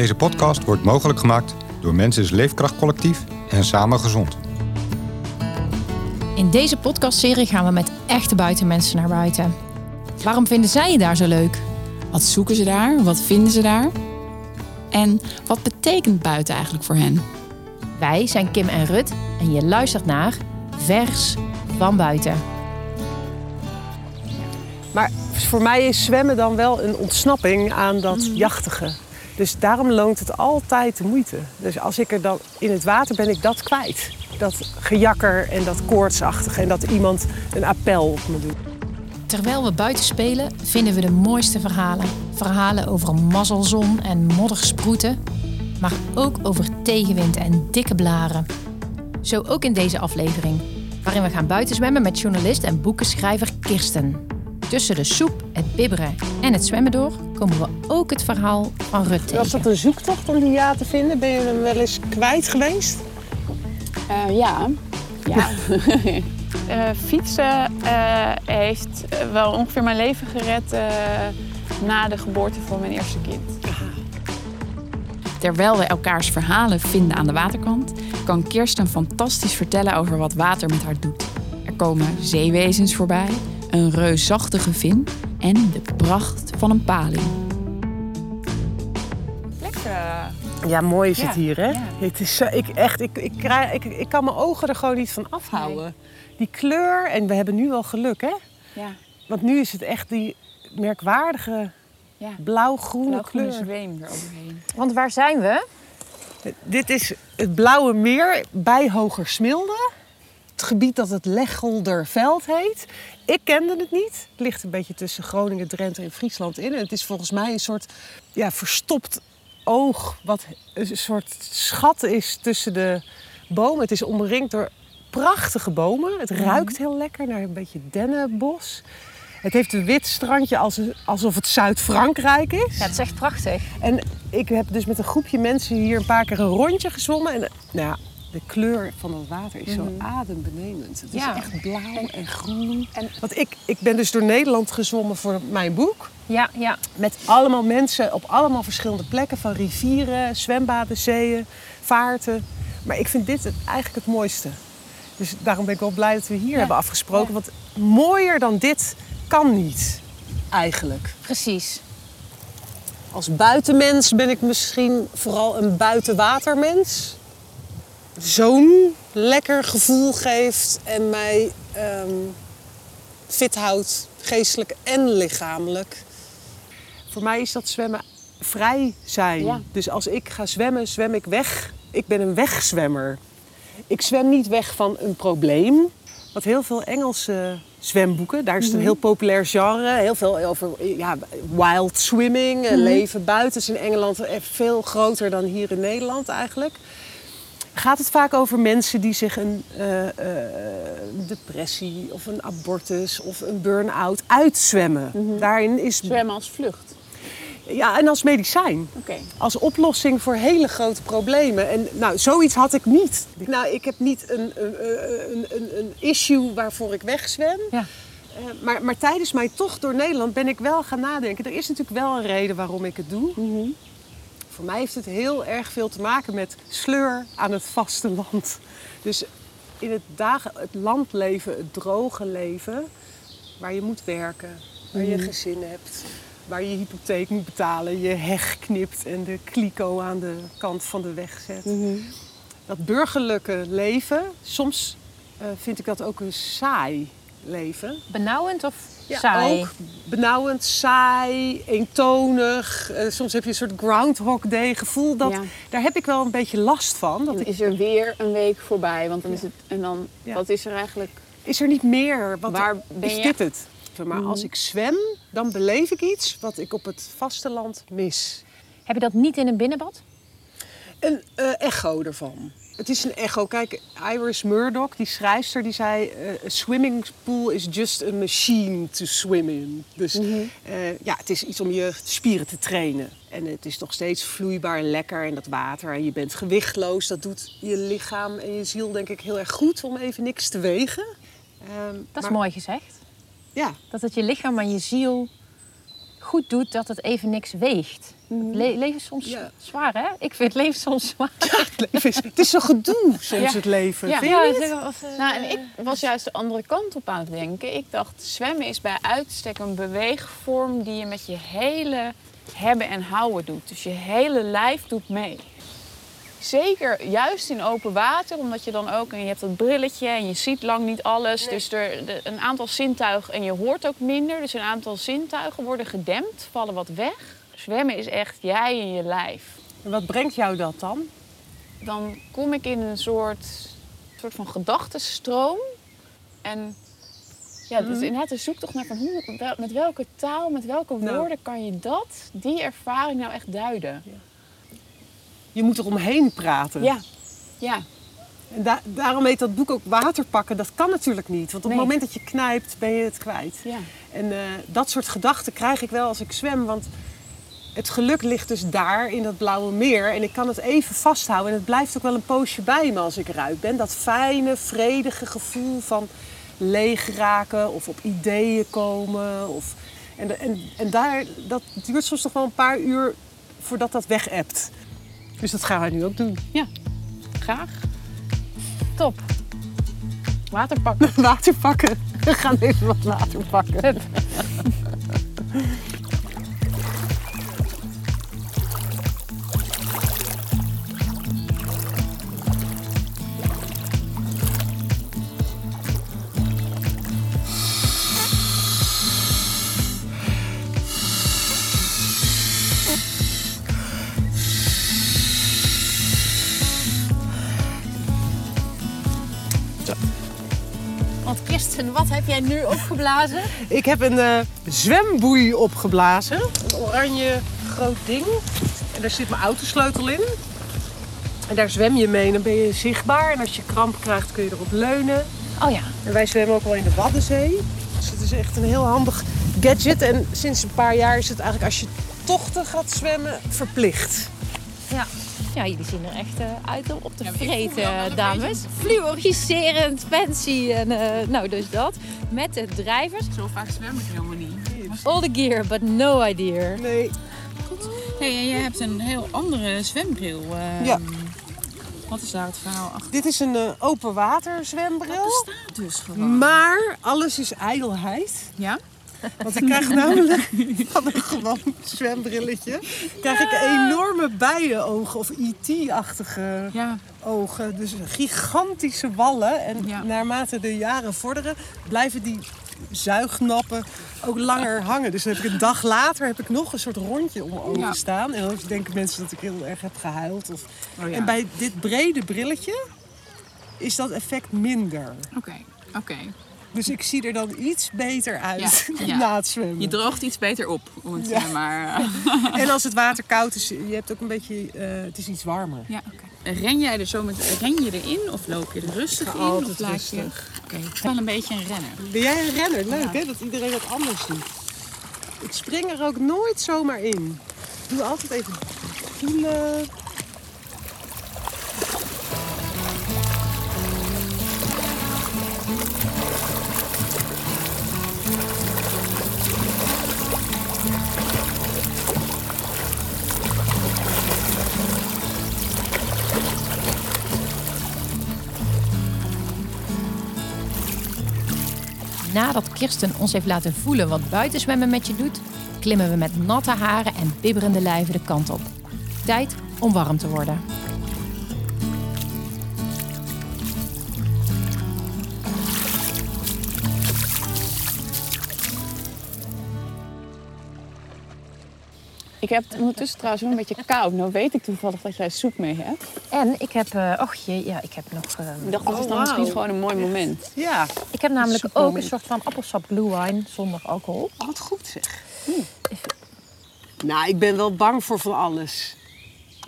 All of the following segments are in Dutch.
Deze podcast wordt mogelijk gemaakt door Mensen's Leefkracht Collectief en Samen Gezond. In deze podcastserie gaan we met echte buitenmensen naar buiten. Waarom vinden zij het daar zo leuk? Wat zoeken ze daar? Wat vinden ze daar? En wat betekent buiten eigenlijk voor hen? Wij zijn Kim en Rut en je luistert naar Vers van Buiten. Maar voor mij is zwemmen dan wel een ontsnapping aan dat jachtige. Dus daarom loont het altijd de moeite. Dus als ik er dan in het water ben ik dat kwijt. Dat gejakker en dat koortsachtige en dat iemand een appel op me doet. Terwijl we buiten spelen, vinden we de mooiste verhalen. Verhalen over mazzelzon en moddersproeten, maar ook over tegenwind en dikke blaren. Zo ook in deze aflevering, waarin we gaan buiten zwemmen met journalist en boekenschrijver Kirsten. Tussen de soep, het bibberen en het zwemmen door komen we ook het verhaal van Rut Was tegen. dat een zoektocht om die ja te vinden? Ben je hem wel eens kwijt geweest? Eh, ja. ja. Eh, fietsen eh, heeft wel ongeveer mijn leven gered na de geboorte van mijn eerste kind. Terwijl we elkaars verhalen vinden aan de waterkant, kan Kirsten fantastisch vertellen over wat water met haar doet. Er komen zeewezens voorbij, een reusachtige vin en de pracht van een paling. Lekker. Ja, mooi is Ja, het hier, hè? ja. Het is, zo- ik, echt, ik, ik, krijg, ik, ik kan mijn ogen er gewoon niet van afhouden. Die kleur, en we hebben nu wel geluk, hè? Ja, Want nu is het echt die merkwaardige ja. blauw-groene kleur. zweem eroverheen. Want waar zijn we? Dit is het Blauwe Meer bij Hogersmilde. Het gebied dat het Leggelderveld heet. Ik kende het niet. Het ligt een beetje tussen Groningen, Drenthe en Friesland in. En het is volgens mij een soort ja, verstopt oog. Wat een soort schat is tussen de bomen. Het is omringd door prachtige bomen. Het ruikt heel lekker naar een beetje dennenbos. Het heeft een wit strandje als- alsof het Zuid-Frankrijk is. Ja, het is echt prachtig. En ik heb dus met een groepje mensen hier een paar keer een rondje gezwommen. En nou ja, de kleur van het water is zo adembenemend. Het Ja. is echt blauw en groen. en- Want ik, ik ben dus door Nederland gezwommen voor mijn boek. Ja, ja. Met allemaal mensen op allemaal verschillende plekken. Van rivieren, zwembaden, zeeën, vaarten. Maar ik vind dit het, eigenlijk het mooiste. Dus daarom ben ik wel blij dat we hier hebben afgesproken. Want mooier dan dit kan niet, eigenlijk. Precies. Als buitenmens ben ik misschien vooral een buitenwatermens. Zo'n lekker gevoel geeft en mij ehm, fit houdt, geestelijk en lichamelijk. Voor mij is dat zwemmen vrij zijn. Ja. Dus als ik ga zwemmen, zwem ik weg. Ik ben een wegzwemmer. Ik zwem niet weg van een probleem. Wat heel veel Engelse zwemboeken, daar is het een heel populair genre. Heel veel over ja, wild swimming, eh, leven buiten. is in Engeland veel groter dan hier in Nederland eigenlijk. Gaat het vaak over mensen die zich een eh, eh, depressie of een abortus of een burn-out uitzwemmen. Daarin is Zwemmen als vlucht. ja, en als medicijn. Als oplossing voor hele grote problemen. En nou, zoiets had ik niet. Nou, ik heb niet een, een, een, een, een issue waarvoor ik wegzwem. Ja. Eh, maar, maar tijdens mijn tocht door Nederland ben ik wel gaan nadenken. Er is natuurlijk wel een reden waarom ik het doe. Voor mij heeft het heel erg veel te maken met sleur aan het vasteland. Dus in het, dagen, het landleven, het droge leven, waar je moet werken, waar je gezin hebt, waar je hypotheek moet betalen, je heg knipt en de kliko aan de kant van de weg zet. Dat burgerlijke leven, soms eh, vind ik dat ook een saai leven. Benauwend of Ja, saai? ook benauwend, saai, eentonig. Eh, soms heb je een soort Groundhog Day gevoel. Dat, Ja. Daar heb ik wel een beetje last van. Dat Dan is er weer een week voorbij, want dan is het. En dan, wat is er eigenlijk? is er niet meer? Wat, Waar ben is je- dit het? Maar als ik zwem, dan beleef ik iets wat ik op het vasteland mis. Heb je dat niet in een binnenbad? Een eh, echo ervan. Het is een echo. Kijk, Iris Murdoch, die schrijfster, die zei... eh, a swimming pool is just a machine to swim in. Dus eh, ja, het is iets om je spieren te trainen. En het is nog steeds vloeibaar en lekker in dat water. En je bent gewichtloos. Dat doet je lichaam en je ziel denk ik heel erg goed om even niks te wegen. Ehm, Dat is maar- mooi gezegd. Ja, Dat het je lichaam en je ziel goed doet dat het even niks weegt. Le- leven is soms Ja. zwaar, hè? Ik vind het leven soms zwaar. Het, leven is, het is zo gedoe soms, Ja. het leven. Ja. Of, eh, Nou, en ik was juist de andere kant op aan het denken. Ik dacht, zwemmen is bij uitstek een beweegvorm die je met je hele hebben en houden doet. Dus je hele lijf doet mee. Zeker juist in open water, omdat je dan ook, en je hebt dat brilletje en je ziet lang niet alles. Dus er, de- een aantal zintuigen, en je hoort ook minder, dus een aantal zintuigen worden gedempt, vallen wat weg. Zwemmen is echt jij en je lijf. En wat brengt jou dat dan? dan kom ik in een soort, soort van gedachtenstroom. En ja, dat is inderdaad de zoektocht naar van hoe, wel- met welke taal, met welke Nou. woorden kan je dat, die ervaring nou echt duiden? Je moet er omheen praten. Ja, ja, En da- daarom heet dat boek ook waterpakken. Dat kan natuurlijk niet. Want op Nee. het moment dat je knijpt, ben je het kwijt. ja. En eh, dat soort gedachten krijg ik wel als ik zwem. Want het geluk ligt dus daar in dat blauwe meer. En ik kan het even vasthouden. En het blijft ook wel een poosje bij me als ik eruit ben. Dat fijne, vredige gevoel van leeg raken of op ideeën komen. Of, en en, en daar, dat duurt soms nog wel een paar uur voordat dat weg hebt. Dus dat gaan wij nu ook doen. Graag. Top. Water pakken. Water pakken. We gaan even wat water pakken. heb jij nu opgeblazen? Ik heb een eh, zwemboei opgeblazen. Een oranje groot ding. En daar zit mijn autosleutel in. En daar zwem je mee en dan ben je zichtbaar. En als je kramp krijgt kun je erop leunen. Oh ja. En wij zwemmen ook wel in de Waddenzee. Dus het is echt een heel handig gadget. En sinds een paar jaar is het eigenlijk als je tochten gaat zwemmen verplicht. Ja. Ja, jullie zien er echt eh, uit om op te vreten, dames. Fluoriserend, fancy en eh, nou dus dat. Met de drijvers. Zo vaak zwem ik helemaal niet. All the gear, but no idea. Nee, Hey, en je hebt een heel andere zwembril. ehm, Ja. Wat is daar het verhaal achter? dit is een eh, open water zwembril. bestaat dus gewoon. Maar alles is ijdelheid. Ja? Want ik krijg namelijk van een gewoon zwembrilletje... krijg ik enorme bijenogen of IT-achtige Ja. ogen. Dus gigantische wallen. En Ja. naarmate de jaren vorderen blijven die zuignappen ook langer hangen. Dus dan heb ik een dag later heb ik nog een soort rondje om mijn ogen Ja. staan. En dan denken mensen dat ik heel erg heb gehuild. Of... Oh ja. En bij dit brede brilletje is dat effect minder. Oké, oké. Dus ik zie er dan iets beter uit Ja, ja. na het zwemmen. Je droogt iets beter op, om het Ja. zeg maar... eh, En als het water koud is, je hebt ook een beetje, eh, het is iets warmer. ja, oké. Ren jij er zo met, ren je erin of loop je er rustig in? of laat rustig. Je... Oké, ik ben een beetje een renner. Ben jij een renner? Leuk hè, dat iedereen dat anders doet. Ik spring er ook nooit zomaar in. Ik doe altijd even voelen. Nadat Kirsten ons heeft laten voelen wat buitenzwemmen met je doet, klimmen we met natte haren en bibberende lijven de kant op. Tijd om warm te worden. Ik heb het ondertussen trouwens wel een beetje koud. Nou weet ik toevallig dat jij soep mee hebt. En ik heb, eh och jee, ja, ik heb nog. eh, Ik dacht, dat is dan wauw. misschien gewoon een mooi moment. Ja, ik heb namelijk ook een soort van appelsap blue wine zonder alcohol. wat goed zeg. Nou, ik ben wel bang voor van alles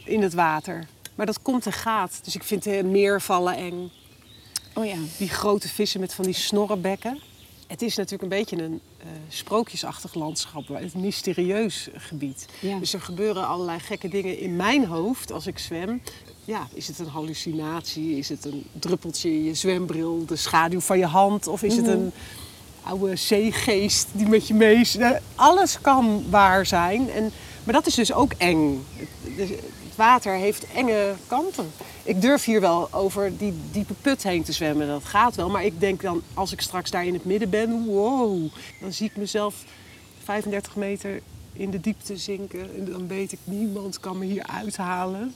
in het water. Maar dat komt en gaat. Dus ik vind eh, meervallen eng. Oh ja. Die grote vissen met van die snorrenbekken. Het is natuurlijk een beetje een eh, sprookjesachtig landschap, een mysterieus gebied. Ja. Dus er gebeuren allerlei gekke dingen in mijn hoofd als ik zwem. Ja, is het een hallucinatie? Is het een druppeltje in je zwembril, de schaduw van je hand? Of is het een oude zeegeest die met je mee is. Eh, Alles kan waar zijn. En, maar dat is dus ook eng. Het, water heeft enge kanten. Ik durf hier wel over die diepe put heen te zwemmen. Dat gaat wel. Maar ik denk dan, als ik straks daar in het midden ben, wow. Dan zie ik mezelf 35 meter in de diepte zinken. En dan weet ik, niemand kan me hier uithalen.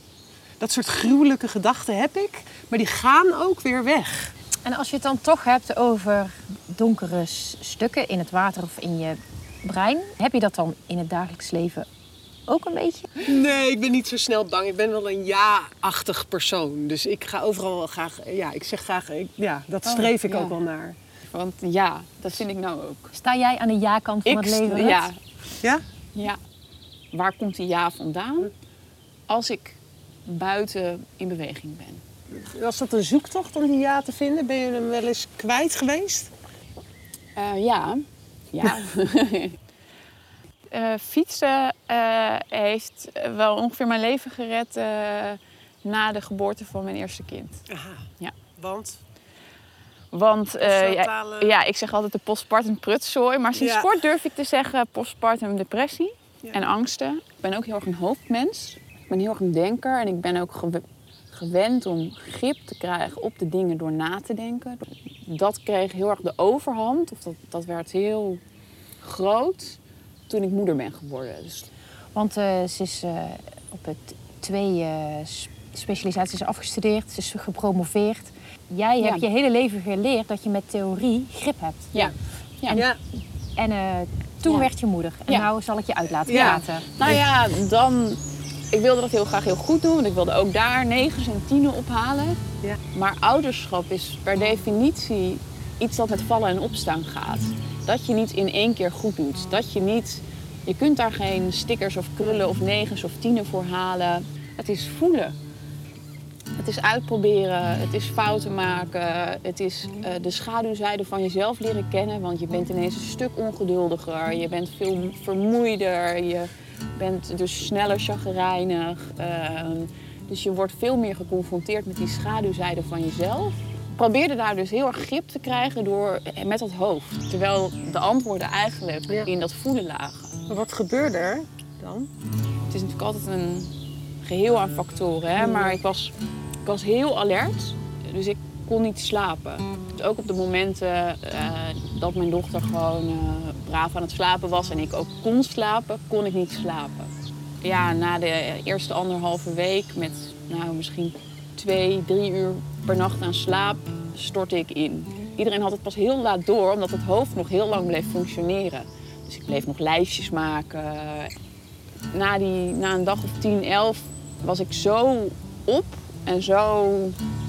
Dat soort gruwelijke gedachten heb ik. Maar die gaan ook weer weg. En als je het dan toch hebt over donkere stukken in het water of in je brein, heb je dat dan in het dagelijks leven ook een beetje? Nee, ik ben niet zo snel bang. Ik ben wel een ja-achtig persoon. Dus ik ga overal wel graag... Ja, ik zeg graag... ik- ja, dat Oh, streef ik ja. ook wel naar. Want ja, dat vind ik nou ook. Sta jij aan de ja-kant van het leven? Ja, Ja? ja. Waar komt die ja vandaan? Als ik buiten in beweging ben. Was dat een zoektocht om die ja te vinden? Ben je hem wel eens kwijt geweest? Eh, ja. Ja. Eh, fietsen eh, heeft wel ongeveer mijn leven gered eh, na de geboorte van mijn eerste kind. Aha. Ja. Want? Want ja, ja, ik zeg altijd de postpartum prutzooi. Maar sinds Ja. kort durf ik te zeggen postpartum depressie Ja. en angsten. Ik ben ook heel erg een hoofdmens. Ik ben heel erg een denker. En ik ben ook gew- gewend om grip te krijgen op de dingen door na te denken. Dat kreeg heel erg de overhand. Of dat, dat werd heel groot toen ik moeder ben geworden. Dus Want eh, ze is eh, op het twee eh, specialisaties afgestudeerd, ze is gepromoveerd. Jij Ja. hebt je hele leven geleerd dat je met theorie grip hebt. ja. ja. En- Ja. En eh, toen Ja. werd je moeder. En Ja. nou zal ik je uit laten Ja. praten. Nou ja, dan. Ik wilde dat heel graag heel goed doen, want ik wilde ook daar negens en tienen ophalen. Ja. Maar ouderschap is per definitie iets dat met vallen en opstaan gaat. Dat je niet in één keer goed doet. Dat je niet. Je kunt daar geen stickers of krullen of negens of tienen voor halen. Het is voelen. Het is uitproberen, het is fouten maken, het is eh, de schaduwzijde van jezelf leren kennen. Want je bent ineens een stuk ongeduldiger, je bent veel vermoeider, je bent dus sneller chagrijnig. ehm, dus je wordt veel meer geconfronteerd met die schaduwzijde van jezelf. Ik probeerde daar dus heel erg grip te krijgen door, eh, met dat hoofd. Terwijl de antwoorden eigenlijk Ja. in dat voelen lagen. Maar wat gebeurde er dan? Het is natuurlijk altijd een geheel aan factoren. Hè? Maar ik was, ik was heel alert, dus ik kon niet slapen. Dus ook op de momenten eh, dat mijn dochter gewoon eh, braaf aan het slapen was en ik ook kon slapen, kon ik niet slapen. Ja, na de eerste anderhalve week met nou, misschien twee, drie uur per nacht aan slaap stortte ik in. Iedereen had het pas heel laat door, omdat het hoofd nog heel lang bleef functioneren. Dus ik bleef nog lijstjes maken, na, die, na een dag of 10, 11 was ik zo op en zo,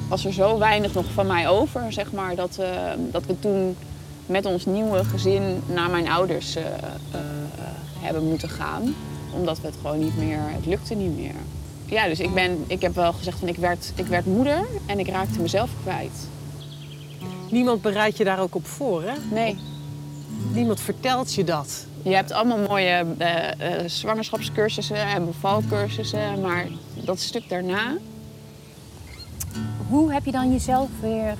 was er zo weinig nog van mij over, zeg maar, dat, eh, dat we toen met ons nieuwe gezin naar mijn ouders eh, eh, hebben moeten gaan. Omdat we het gewoon niet meer, het lukte niet meer. Ja, dus ik, ben, ik heb wel gezegd van ik werd, ik werd moeder en ik raakte mezelf kwijt. Niemand bereidt je daar ook op voor, hè? Nee, Niemand vertelt je dat. Je hebt allemaal mooie eh, eh, zwangerschapscursussen en bevalcursussen, maar dat stuk daarna, Hoe heb je dan jezelf weer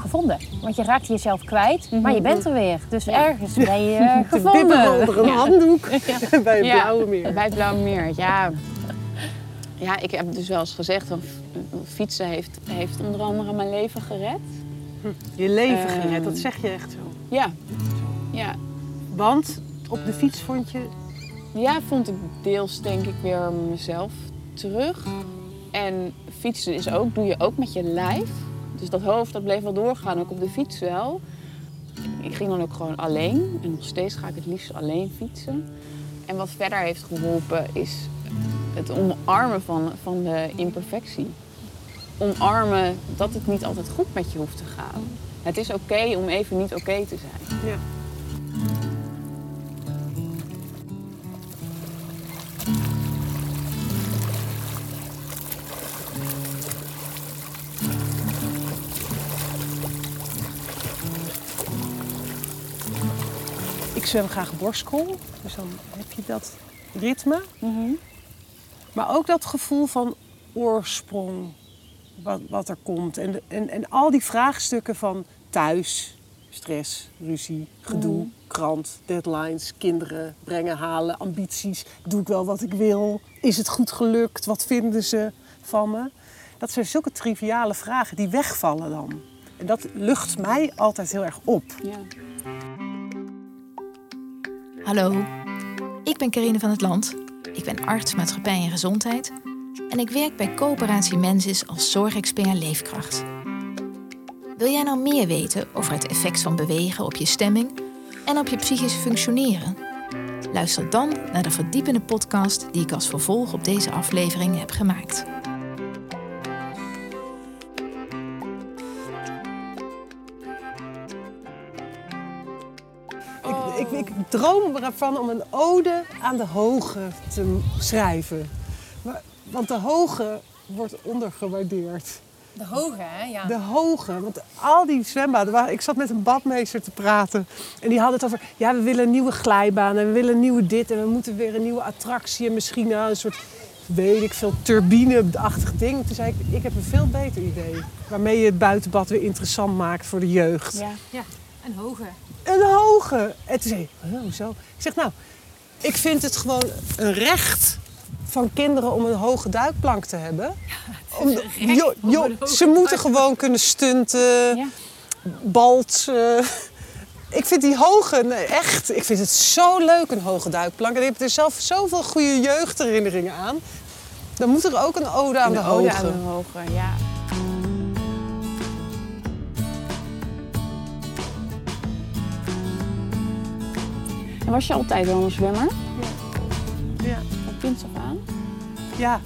gevonden? Want je raakte jezelf kwijt, maar je bent er weer. Dus Ja. ergens ben je eh, Te gevonden. onder een handdoek bij het Blauwe Meer. Bij het Blauwe Meer, ja. Ja, ik heb dus wel eens gezegd, dat fietsen heeft, heeft onder andere mijn leven gered. Je leven Ehm. gered, dat zeg je echt zo. Ja, ja. Want op de fiets vond je... Ja, vond ik deels denk ik weer mezelf terug. En fietsen is ook, doe je ook met je lijf. Dus dat hoofd dat bleef wel doorgaan, ook op de fiets wel. Ik ging dan ook gewoon alleen. En nog steeds ga ik het liefst alleen fietsen. En wat verder heeft geholpen is het omarmen van, van de imperfectie. Omarmen dat het niet altijd goed met je hoeft te gaan. Het is oké om even niet oké te zijn. Ja. Ik zwem graag borstkool, dus dan heb je dat ritme. Maar ook dat gevoel van oorsprong, wat, wat er komt. En, en, en al die vraagstukken van thuis, Stress, ruzie, gedoe, krant, deadlines, kinderen brengen, halen, ambities. Doe ik wel wat ik wil? Is het goed gelukt? Wat vinden ze van me? Dat zijn zulke triviale vragen die wegvallen dan. En dat lucht mij altijd heel erg op. Ja. Hallo, ik ben Karine van het Land. Ik ben arts maatschappij en gezondheid. En ik werk bij Coöperatie Mensis als zorgexpert leefkracht. Wil jij nou meer weten over het effect van bewegen op je stemming en op je psychisch functioneren? Luister dan naar de verdiepende podcast die ik als vervolg op deze aflevering heb gemaakt. Droom ervan om een ode aan de hoge te schrijven. Maar, want de hoge wordt ondergewaardeerd. De hoge, hè? Ja. De hoge, want al die zwembaden, ik zat met een badmeester te praten en die had het over, ja we willen een nieuwe glijbaan en we willen een nieuwe dit en we moeten weer een nieuwe attractie en misschien nou een soort, weet ik veel, turbine-achtig ding. Toen zei ik, ik heb een veel beter idee, waarmee je het buitenbad weer interessant maakt voor de jeugd. Ja. ja. Een hoge. Een hoge. En toen zei hij, "Oh, hoezo? Ik zeg, nou, ik vind het gewoon een recht van kinderen om een hoge duikplank te hebben. Om, joh, om hoge ze moeten gewoon kunnen stunten, Ja. baltsen. Ik vind die hoge, echt, ik vind het zo leuk, een hoge duikplank. En ik heb er zelf zoveel goede jeugdherinneringen aan. Dan moet er ook een ode aan de, Een hoge. ode aan de hoge, ja. Was je altijd wel een zwemmer? Ja. Van kinds af aan? Ja,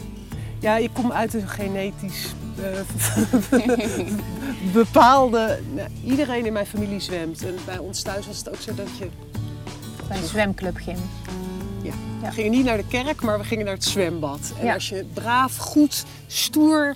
ja ik kom uit een genetisch eh, bepaalde. nou, iedereen in mijn familie zwemt. En bij ons thuis was het ook zo dat je. Bij een zwemclub gym. Ja, Ja. We gingen niet naar de kerk, maar we gingen naar het zwembad. En Ja. als je braaf, goed, stoer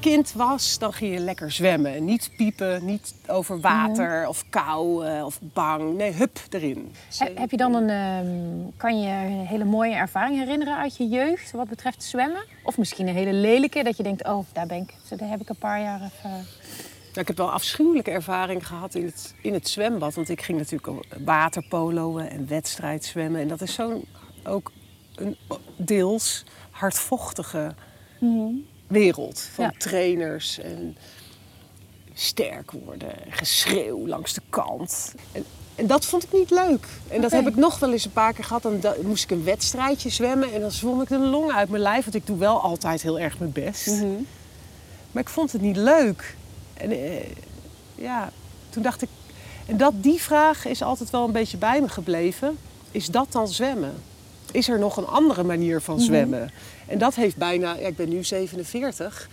kind was, dan ging je lekker zwemmen. En niet piepen, niet over water of kou eh, of bang. Nee, hup erin. He- heb je dan een, ehm, kan je een hele mooie ervaring herinneren uit je jeugd wat betreft zwemmen? Of misschien een hele lelijke, dat je denkt, oh, daar ben ik, daar heb ik een paar jaar even... Nou, ik heb wel afschuwelijke ervaring gehad in het, in het zwembad. Want ik ging natuurlijk waterpoloen en wedstrijdzwemmen. En dat is zo'n ook een deels hardvochtige wereld. Van Ja. trainers en sterk worden, en geschreeuw langs de kant. En, en dat vond ik niet leuk. En dat heb ik nog wel eens een paar keer gehad. Dan da- moest ik een wedstrijdje zwemmen en dan zwom ik de long uit mijn lijf. Want ik doe wel altijd heel erg mijn best. Maar ik vond het niet leuk. En eh, ja, toen dacht ik... En dat, die vraag is altijd wel een beetje bij me gebleven. Is dat dan zwemmen? Is er nog een andere manier van zwemmen? En dat heeft bijna... Ja, ik ben nu 47.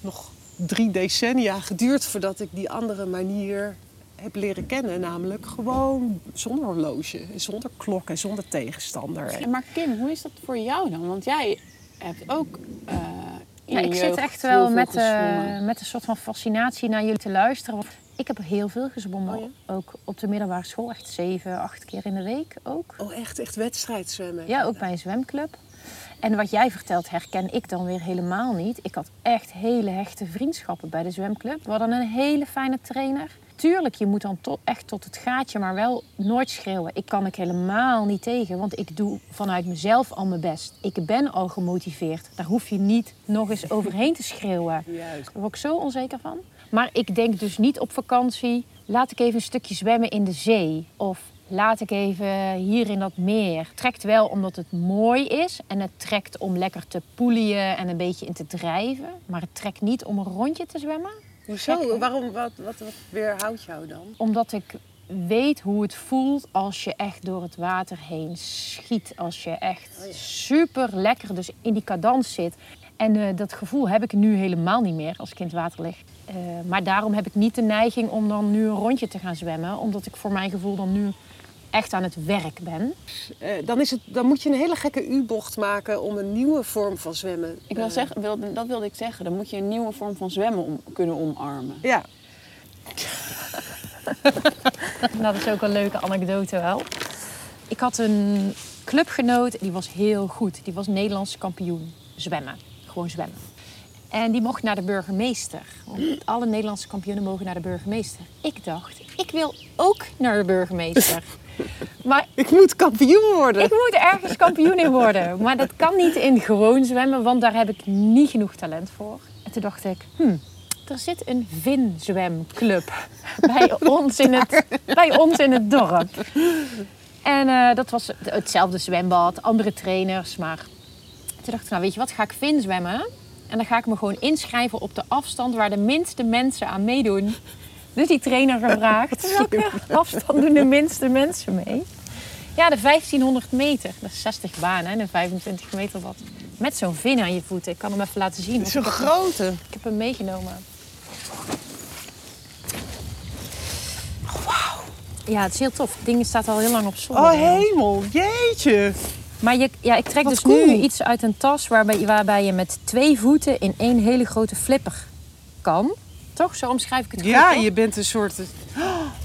Nog drie decennia geduurd voordat ik die andere manier heb leren kennen. Namelijk gewoon zonder horloge, en zonder klok en zonder tegenstander. En maar Kim, hoe is dat voor jou dan? Want jij hebt ook eh in Ja, je ik zit echt wel met, eh, met een soort van fascinatie naar jullie te luisteren. Ik heb heel veel gezwommen, Oh ook op de middelbare school. Echt zeven, acht keer in de week ook. Oh, echt, echt wedstrijdzwemmen? Ja, ook bij een zwemclub. En wat jij vertelt herken ik dan weer helemaal niet. Ik had echt hele hechte vriendschappen bij de zwemclub. We hadden een hele fijne trainer. Tuurlijk, je moet dan echt tot het gaatje, maar wel nooit schreeuwen. Ik kan ik helemaal niet tegen, want ik doe vanuit mezelf al mijn best. Ik ben al gemotiveerd. Daar hoef je niet nog eens overheen te schreeuwen. Juist. Daar word ik zo onzeker van. Maar ik denk dus niet op vakantie, laat ik even een stukje zwemmen in de zee. Of laat ik even hier in dat meer. Trekt wel omdat het mooi is. En het trekt om lekker te poelien en een beetje in te drijven. Maar het trekt niet om een rondje te zwemmen. Hoezo? Waarom, wat, wat, wat weerhoudt jou dan? Omdat ik weet hoe het voelt als je echt door het water heen schiet. Als je echt super lekker dus in die cadans zit. En eh, dat gevoel heb ik nu helemaal niet meer als ik in het water lig. Eh, maar daarom heb ik niet de neiging om dan nu een rondje te gaan zwemmen. Omdat ik voor mijn gevoel dan nu echt aan het werk ben. Eh, dan, is het, dan moet je een hele gekke U-bocht maken om een nieuwe vorm van zwemmen. Ik wil eh, zeggen, dat wilde ik zeggen. Dan moet je een nieuwe vorm van zwemmen om, kunnen omarmen. Ja, Dat is ook een leuke anekdote wel. Ik had een clubgenoot, die was heel goed. Die was Nederlands kampioen zwemmen. Gewoon zwemmen. En die mocht naar de burgemeester. Want alle Nederlandse kampioenen mogen naar de burgemeester. Ik dacht, ik wil ook naar de burgemeester. Maar Ik moet kampioen worden. ik moet ergens kampioen in worden. Maar dat kan niet in gewoon zwemmen, want daar heb ik niet genoeg talent voor. En toen dacht ik, hmm, er zit een Vin-zwemclub bij ons in het, bij ons in het dorp. En eh, dat was hetzelfde zwembad, andere trainers. Maar toen dacht ik, nou weet je wat, ga ik Vin zwemmen. En dan ga ik me gewoon inschrijven op de afstand waar de minste mensen aan meedoen. Dus die trainer gevraagd, welke afstand doen de minste mensen mee? Ja, de 1500 meter. Dat is 60 banen en een 25 meter wat. Met zo'n vin aan je voeten. Ik kan hem even laten zien. Zo'n grote. ik heb hem meegenomen. Wauw. Ja, het is heel tof. Het ding staat al heel lang op zon. Oh hemel, jeetje. Maar je, ja, ik trek Wat dus cool. nu iets uit een tas waarbij, waarbij je met twee voeten in één hele grote flipper kan. Toch? Zo omschrijf ik het goed, Ja, toch? je bent een soort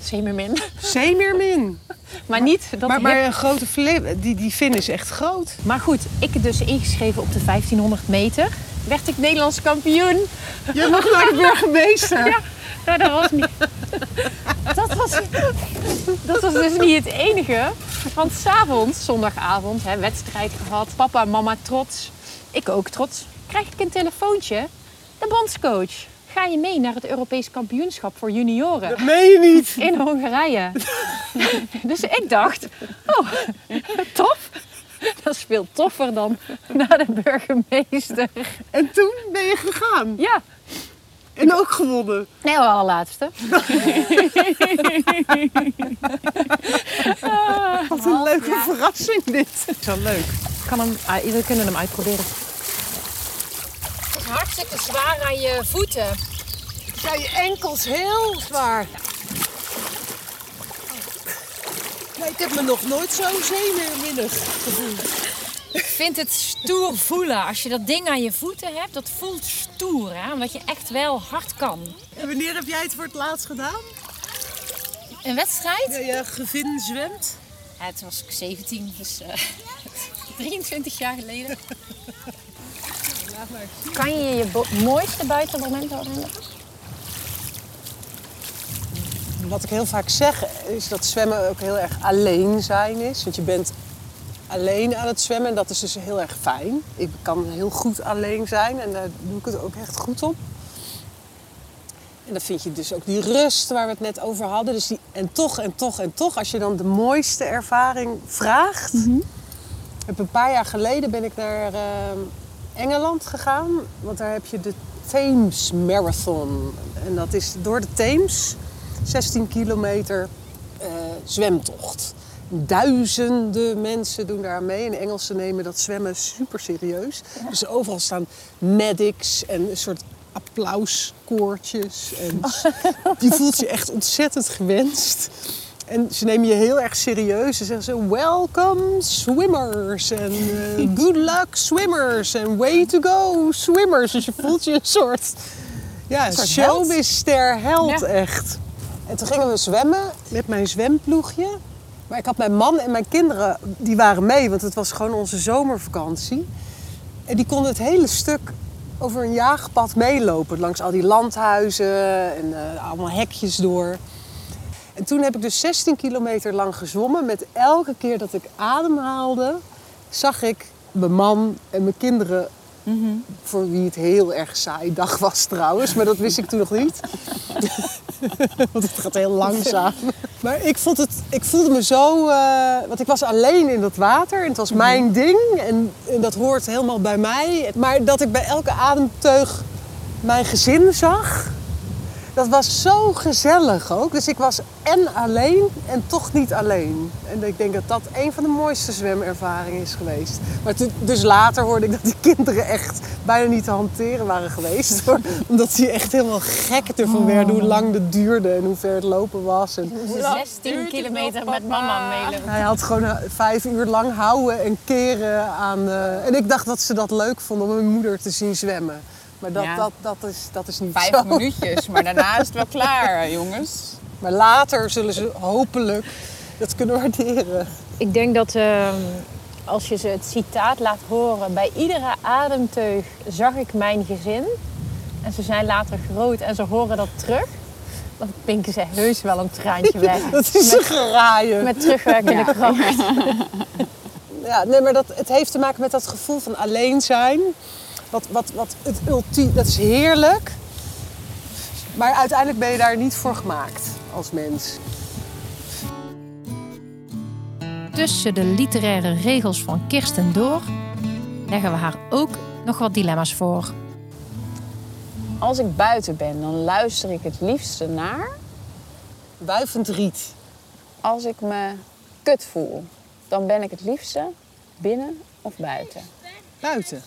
Zeemermin. zeemeermin. Maar niet dat Maar, maar een grote flip, die, die fin is echt groot. Maar goed, ik heb dus ingeschreven op de 1500 meter. Werd ik Nederlands kampioen. Je mag naar de burgemeester. Ja, nou, dat was niet. Dat was, dat was dus niet het enige. Want s'avonds, zondagavond, hè, wedstrijd gehad. Papa en mama trots. Ik ook trots. Krijg ik een telefoontje. De bondscoach. Ga je mee naar het Europees kampioenschap voor junioren? Dat meen je niet. In Hongarije. dus ik dacht, oh, tof. Dat is veel toffer dan naar de burgemeester. En toen ben je gegaan. Ja, En ook gewonnen. nee, de allerlaatste. Wat een leuke verrassing dit. Zo leuk. Kan hem, ah, we kunnen hem uitproberen. Het is hartstikke zwaar aan je voeten. Ja, je enkels heel zwaar. Nee, ik heb me nog nooit zo zenuwinnig gevoeld. Ik vind het stoer voelen. Als je dat ding aan je voeten hebt, dat voelt stoer. Hè? Omdat je echt wel hard kan. En wanneer heb jij het voor het laatst gedaan? Een wedstrijd? Ja, je gevin zwemt. Ja, toen was ik 17, dus eh, 23 jaar geleden. Kan je je mooiste buitenmomenten herinneren? Wat ik heel vaak zeg is dat zwemmen ook heel erg alleen zijn is. Want je bent alleen aan het zwemmen en dat is dus heel erg fijn. Ik kan heel goed alleen zijn en daar doe ik het ook echt goed op. En dan vind je dus ook die rust waar we het net over hadden. Dus die, en toch en toch en toch, als je dan de mooiste ervaring vraagt. Heb een paar jaar geleden ben ik naar eh, Engeland gegaan. Want daar heb je de Thames Marathon. En dat is door de Theems 16 kilometer eh, zwemtocht. Duizenden mensen doen daar mee. En de Engelsen nemen dat zwemmen super serieus. Dus overal staan medics en een soort applauskoortjes. En je voelt je echt ontzettend gewenst. En ze nemen je heel erg serieus. Ze zeggen zo, welcome swimmers. En eh, good luck swimmers. En way to go swimmers. Dus je voelt je een soort, ja, soort showbiz-ster held Ja. echt. En toen gingen we zwemmen met mijn zwemploegje. Maar ik had mijn man en mijn kinderen, die waren mee. Want het was gewoon onze zomervakantie. En die konden het hele stuk over een jaagpad meelopen. Langs al die landhuizen en eh, allemaal hekjes door. En toen heb ik dus 16 kilometer lang gezwommen. Met elke keer dat ik ademhaalde, zag ik mijn man en mijn kinderen. Voor wie het heel erg saai dag was trouwens, maar dat wist ik toen nog niet. Want het gaat heel langzaam. Maar ik, vond het, ik voelde me zo... eh, want ik was alleen in dat water en het was mijn ding. En, en dat hoort helemaal bij mij. Maar dat ik bij elke ademteug mijn gezin zag... Dat was zo gezellig ook. Dus ik was en alleen en toch niet alleen. En ik denk dat dat een van de mooiste zwemervaringen is geweest. Maar dus later hoorde ik dat die kinderen echt bijna niet te hanteren waren geweest. hoor. Omdat die echt helemaal gek ervan werden hoe lang het duurde en hoe ver het lopen was. En 16 kilometer met mama meelopen. hij had gewoon eh, vijf uur lang houden en keren aan... eh, En ik dacht dat ze dat leuk vonden om mijn moeder te zien zwemmen. Maar dat, Ja. dat, dat, is, dat is niet Vijf zo. minuutjes, maar daarna is het wel klaar, jongens. Maar later zullen ze hopelijk dat kunnen waarderen. Ik denk dat ehm, als je ze het citaat laat horen, bij iedere ademteug zag ik mijn gezin. En ze zijn later groot en ze horen dat terug. Dan pinken ze heus wel een traantje weg. Dat is een geraaien. Met terugwerkende kracht. Ja, nee, maar dat, het heeft te maken met dat gevoel van alleen zijn. Wat, wat, wat het ultiem, dat is heerlijk. Maar uiteindelijk ben je daar niet voor gemaakt als mens. Tussen de literaire regels van Kirsten door leggen we haar ook nog wat dilemma's voor. Als ik buiten ben, dan luister ik het liefste naar. Wuivend riet. Als ik me kut voel, dan ben ik het liefste binnen of buiten. Buiten.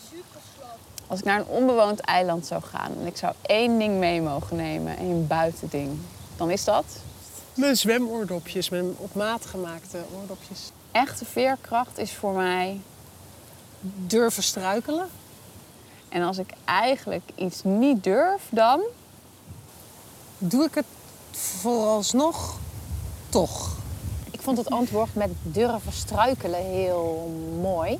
Als ik naar een onbewoond eiland zou gaan en ik zou één ding mee mogen nemen, één buitending, dan is dat Mijn zwemoordopjes, mijn op maat gemaakte oordopjes. echte veerkracht is voor mij. Durven struikelen. En als ik eigenlijk iets niet durf, dan Doe ik het vooralsnog toch. Ik vond het antwoord met durven struikelen heel mooi.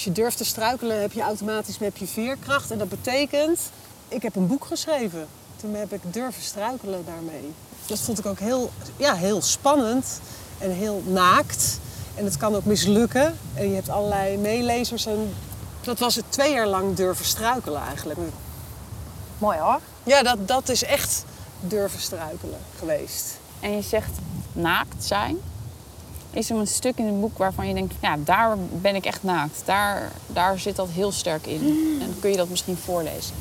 Als je durft te struikelen heb je automatisch heb je veerkracht. En dat betekent, ik heb een boek geschreven. Toen heb ik durven struikelen daarmee. Dat vond ik ook heel, ja, heel spannend en heel naakt. En het kan ook mislukken. En je hebt allerlei meelezers. En dat was het twee jaar lang durven struikelen eigenlijk. Mooi hoor. Ja, dat, dat is echt durven struikelen geweest. En je zegt naakt zijn. Is er een stuk in het boek waarvan je denkt, ja, daar ben ik echt naakt. Daar, daar zit dat heel sterk in. En kun je dat misschien voorlezen?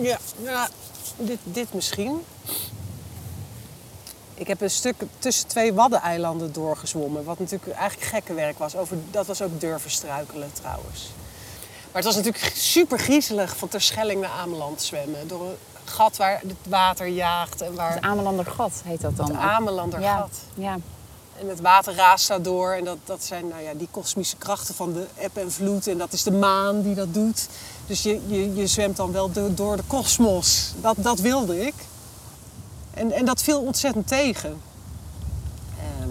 Ja, ja dit, dit misschien. Ik heb een stuk tussen twee Waddeneilanden doorgezwommen. Wat natuurlijk eigenlijk gekke werk was. Over, dat was ook durven struikelen trouwens. Maar het was natuurlijk super griezelig van Terschelling naar Ameland zwemmen. Door een gat waar het water jaagt en waar Het Amelandergat heet dat dan. het. Amelandergat. Ja. En het water raast daardoor. En dat, dat zijn nou ja, die kosmische krachten van de eb en vloed. En dat is de maan die dat doet. Dus je, je, je zwemt dan wel do- door de kosmos. Dat, dat wilde ik. En, en dat viel ontzettend tegen. Ehm,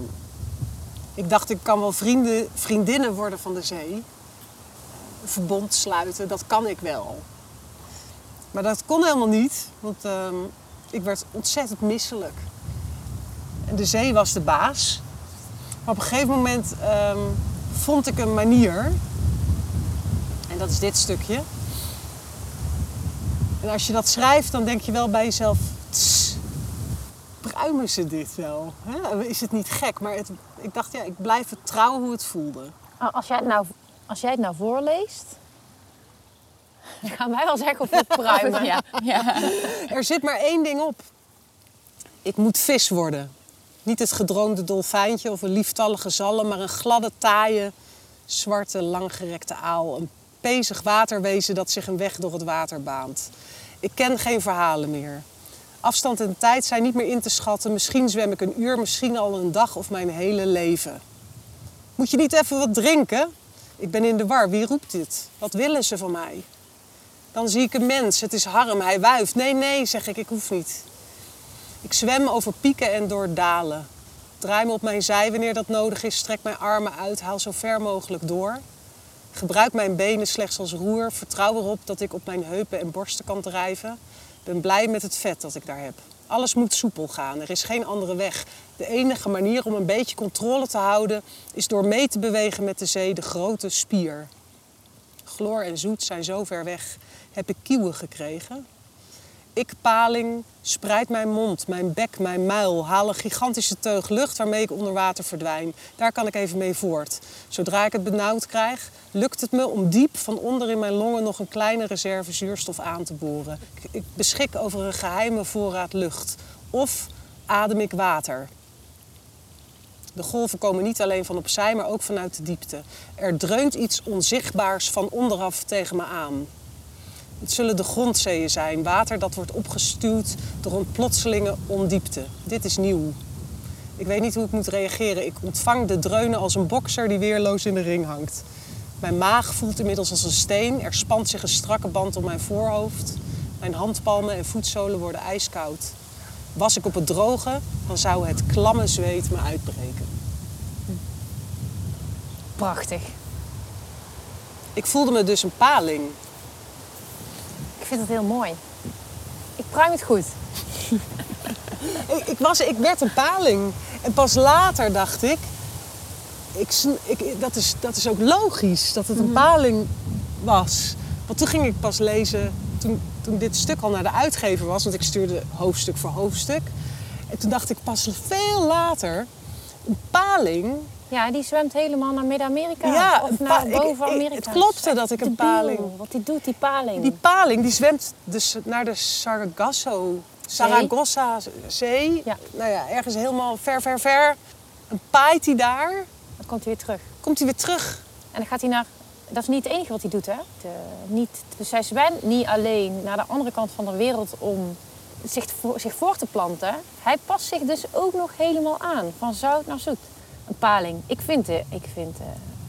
ik dacht, ik kan wel vrienden, vriendinnen worden van de zee. Een verbond sluiten, dat kan ik wel. Maar dat kon helemaal niet. Want ehm, ik werd ontzettend misselijk. De zee was de baas. Maar op een gegeven moment ehm, vond ik een manier. En dat is dit stukje. En als je dat schrijft, dan denk je wel bij jezelf... "Tss, Pruimen ze dit wel? Hè? Is het niet gek? Maar het, ik dacht, ja, ik blijf het hoe het voelde. Als jij het nou, als jij het nou voorleest, gaan wij wel zeggen of het pruimen. Ja, ja. Er zit maar één ding op. Ik moet vis worden. Niet het gedroomde dolfijntje of een lieftallige zalm, maar een gladde, taaie, zwarte, langgerekte aal. Een pezig waterwezen dat zich een weg door het water baant. Ik ken geen verhalen meer. Afstand en tijd zijn niet meer in te schatten. Misschien zwem ik een uur, misschien al een dag of mijn hele leven. Moet je niet even wat drinken? Ik ben in de war. Wie roept dit? Wat willen ze van mij? Dan zie ik een mens. Het is Harm, hij wuift. Nee, nee, zeg ik, ik hoef niet. Ik zwem over pieken en door dalen. Draai me op mijn zij wanneer dat nodig is. Strek mijn armen uit, haal zo ver mogelijk door. Gebruik mijn benen slechts als roer. Vertrouw erop dat ik op mijn heupen en borsten kan drijven. Ben blij met het vet dat ik daar heb. Alles moet soepel gaan. Er is geen andere weg. De enige manier om een beetje controle te houden is door mee te bewegen met de zee, de grote spier. Chloor en zoet zijn zo ver weg. Heb ik kieuwen gekregen? Ik, paling, spreid mijn mond, mijn bek, mijn muil. Haal een gigantische teug lucht waarmee ik onder water verdwijn. Daar kan ik even mee voort. Zodra ik het benauwd krijg, lukt het me om diep van onder in mijn longen nog een kleine reserve zuurstof aan te boren. Ik, ik beschik over een geheime voorraad lucht. Of adem ik water. De golven komen niet alleen van opzij, maar ook vanuit de diepte. Er dreunt iets onzichtbaars van onderaf tegen me aan. Het zullen de grondzeeën zijn, water dat wordt opgestuwd door een plotselinge ondiepte. Dit is nieuw. Ik weet niet hoe ik moet reageren. Ik ontvang de dreunen als een bokser die weerloos in de ring hangt. Mijn maag voelt inmiddels als een steen. Er spant zich een strakke band om mijn voorhoofd. Mijn handpalmen en voetzolen worden ijskoud. Was ik op het droge, dan zou het klamme zweet me uitbreken. Prachtig. Ik voelde me dus een paling. vind het heel mooi. Ik pruim het goed. Ik, ik, was, ik werd een paling. En pas later dacht ik, ik, ik dat, is, dat is ook logisch dat het een paling was. Want toen ging ik pas lezen, toen, toen dit stuk al naar de uitgever was, want ik stuurde hoofdstuk voor hoofdstuk. En toen dacht ik pas veel later, een paling. Ja, die zwemt helemaal naar Midden-Amerika. Ja, of een naar pa- ik- boven ik- Amerika. het klopte dat ik een paling- Wat die doet, die paling. Die paling die zwemt dus naar de Sargasso, Saragossa Zee. Ja. Nou ja, ergens helemaal ver, ver, ver. En paait hij daar, Dan komt hij weer terug. komt hij weer terug. En dan gaat hij naar... Dat is niet het enige wat hij doet, hè? De, niet, dus hij zwemt niet alleen naar de andere kant van de wereld om zich, voor, zich voor te planten. Hij past zich dus ook nog helemaal aan. Van zout naar zoet. Een paling. Ik vind het... Ik vind,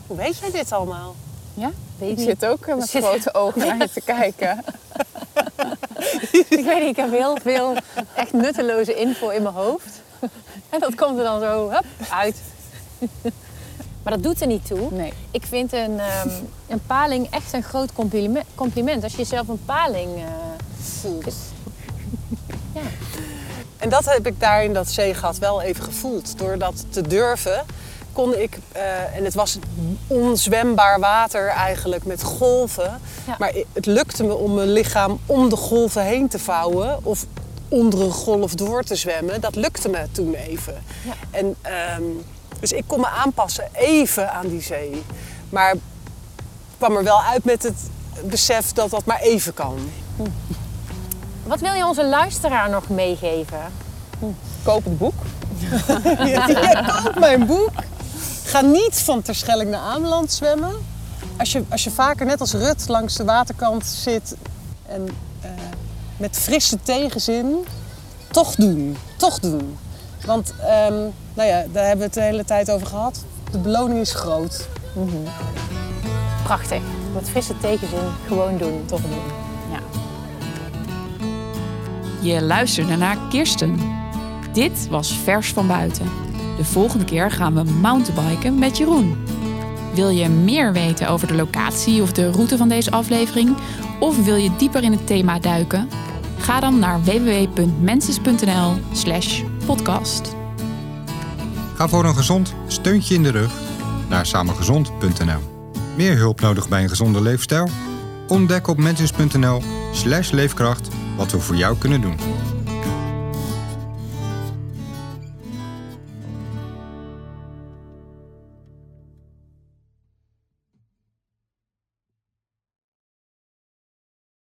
Hoe weet jij dit allemaal? Ja? weet Ik niet. zit ook eh, met Zit- grote ogen naar je te kijken. Ik weet niet, ik heb heel veel echt nutteloze info in mijn hoofd. En dat komt er dan zo hup, uit. Maar dat doet er niet toe. Nee. Ik vind een, ehm, een paling echt een groot compliment. compliment. Als je zelf een paling eh, voelt. Ja. En dat heb ik daar in dat zeegat wel even gevoeld. Door dat te durven kon ik, eh, en het was onzwembaar water eigenlijk met golven. Ja. Maar het lukte me om mijn lichaam om de golven heen te vouwen. Of onder een golf door te zwemmen. Dat lukte me toen even. Ja. En, ehm, dus ik kon me aanpassen even aan die zee. Maar kwam er wel uit met het besef dat dat maar even kan. Wat wil je onze luisteraar nog meegeven? Koop het boek. Ja, koop mijn boek. Ga niet van Terschelling naar Ameland zwemmen. Als je, als je vaker net als Rut langs de waterkant zit en eh, met frisse tegenzin, toch doen. Toch doen. Want ehm, nou ja, daar hebben we het de hele tijd over gehad. De beloning is groot. Prachtig. Met frisse tegenzin gewoon doen. Toch doen. Ja. Je luisterde naar Kirsten. Dit was Vers van Buiten. De volgende keer gaan we mountainbiken met Jeroen. Wil je meer weten over de locatie of de route van deze aflevering? Of wil je dieper in het thema duiken? Ga dan naar www.mensis.nl slash podcast. Ga voor een gezond steuntje in de rug naar samengezond.nl. Meer hulp nodig bij een gezonde leefstijl? Ontdek op mensens.nl slash leefkracht wat we voor jou kunnen doen.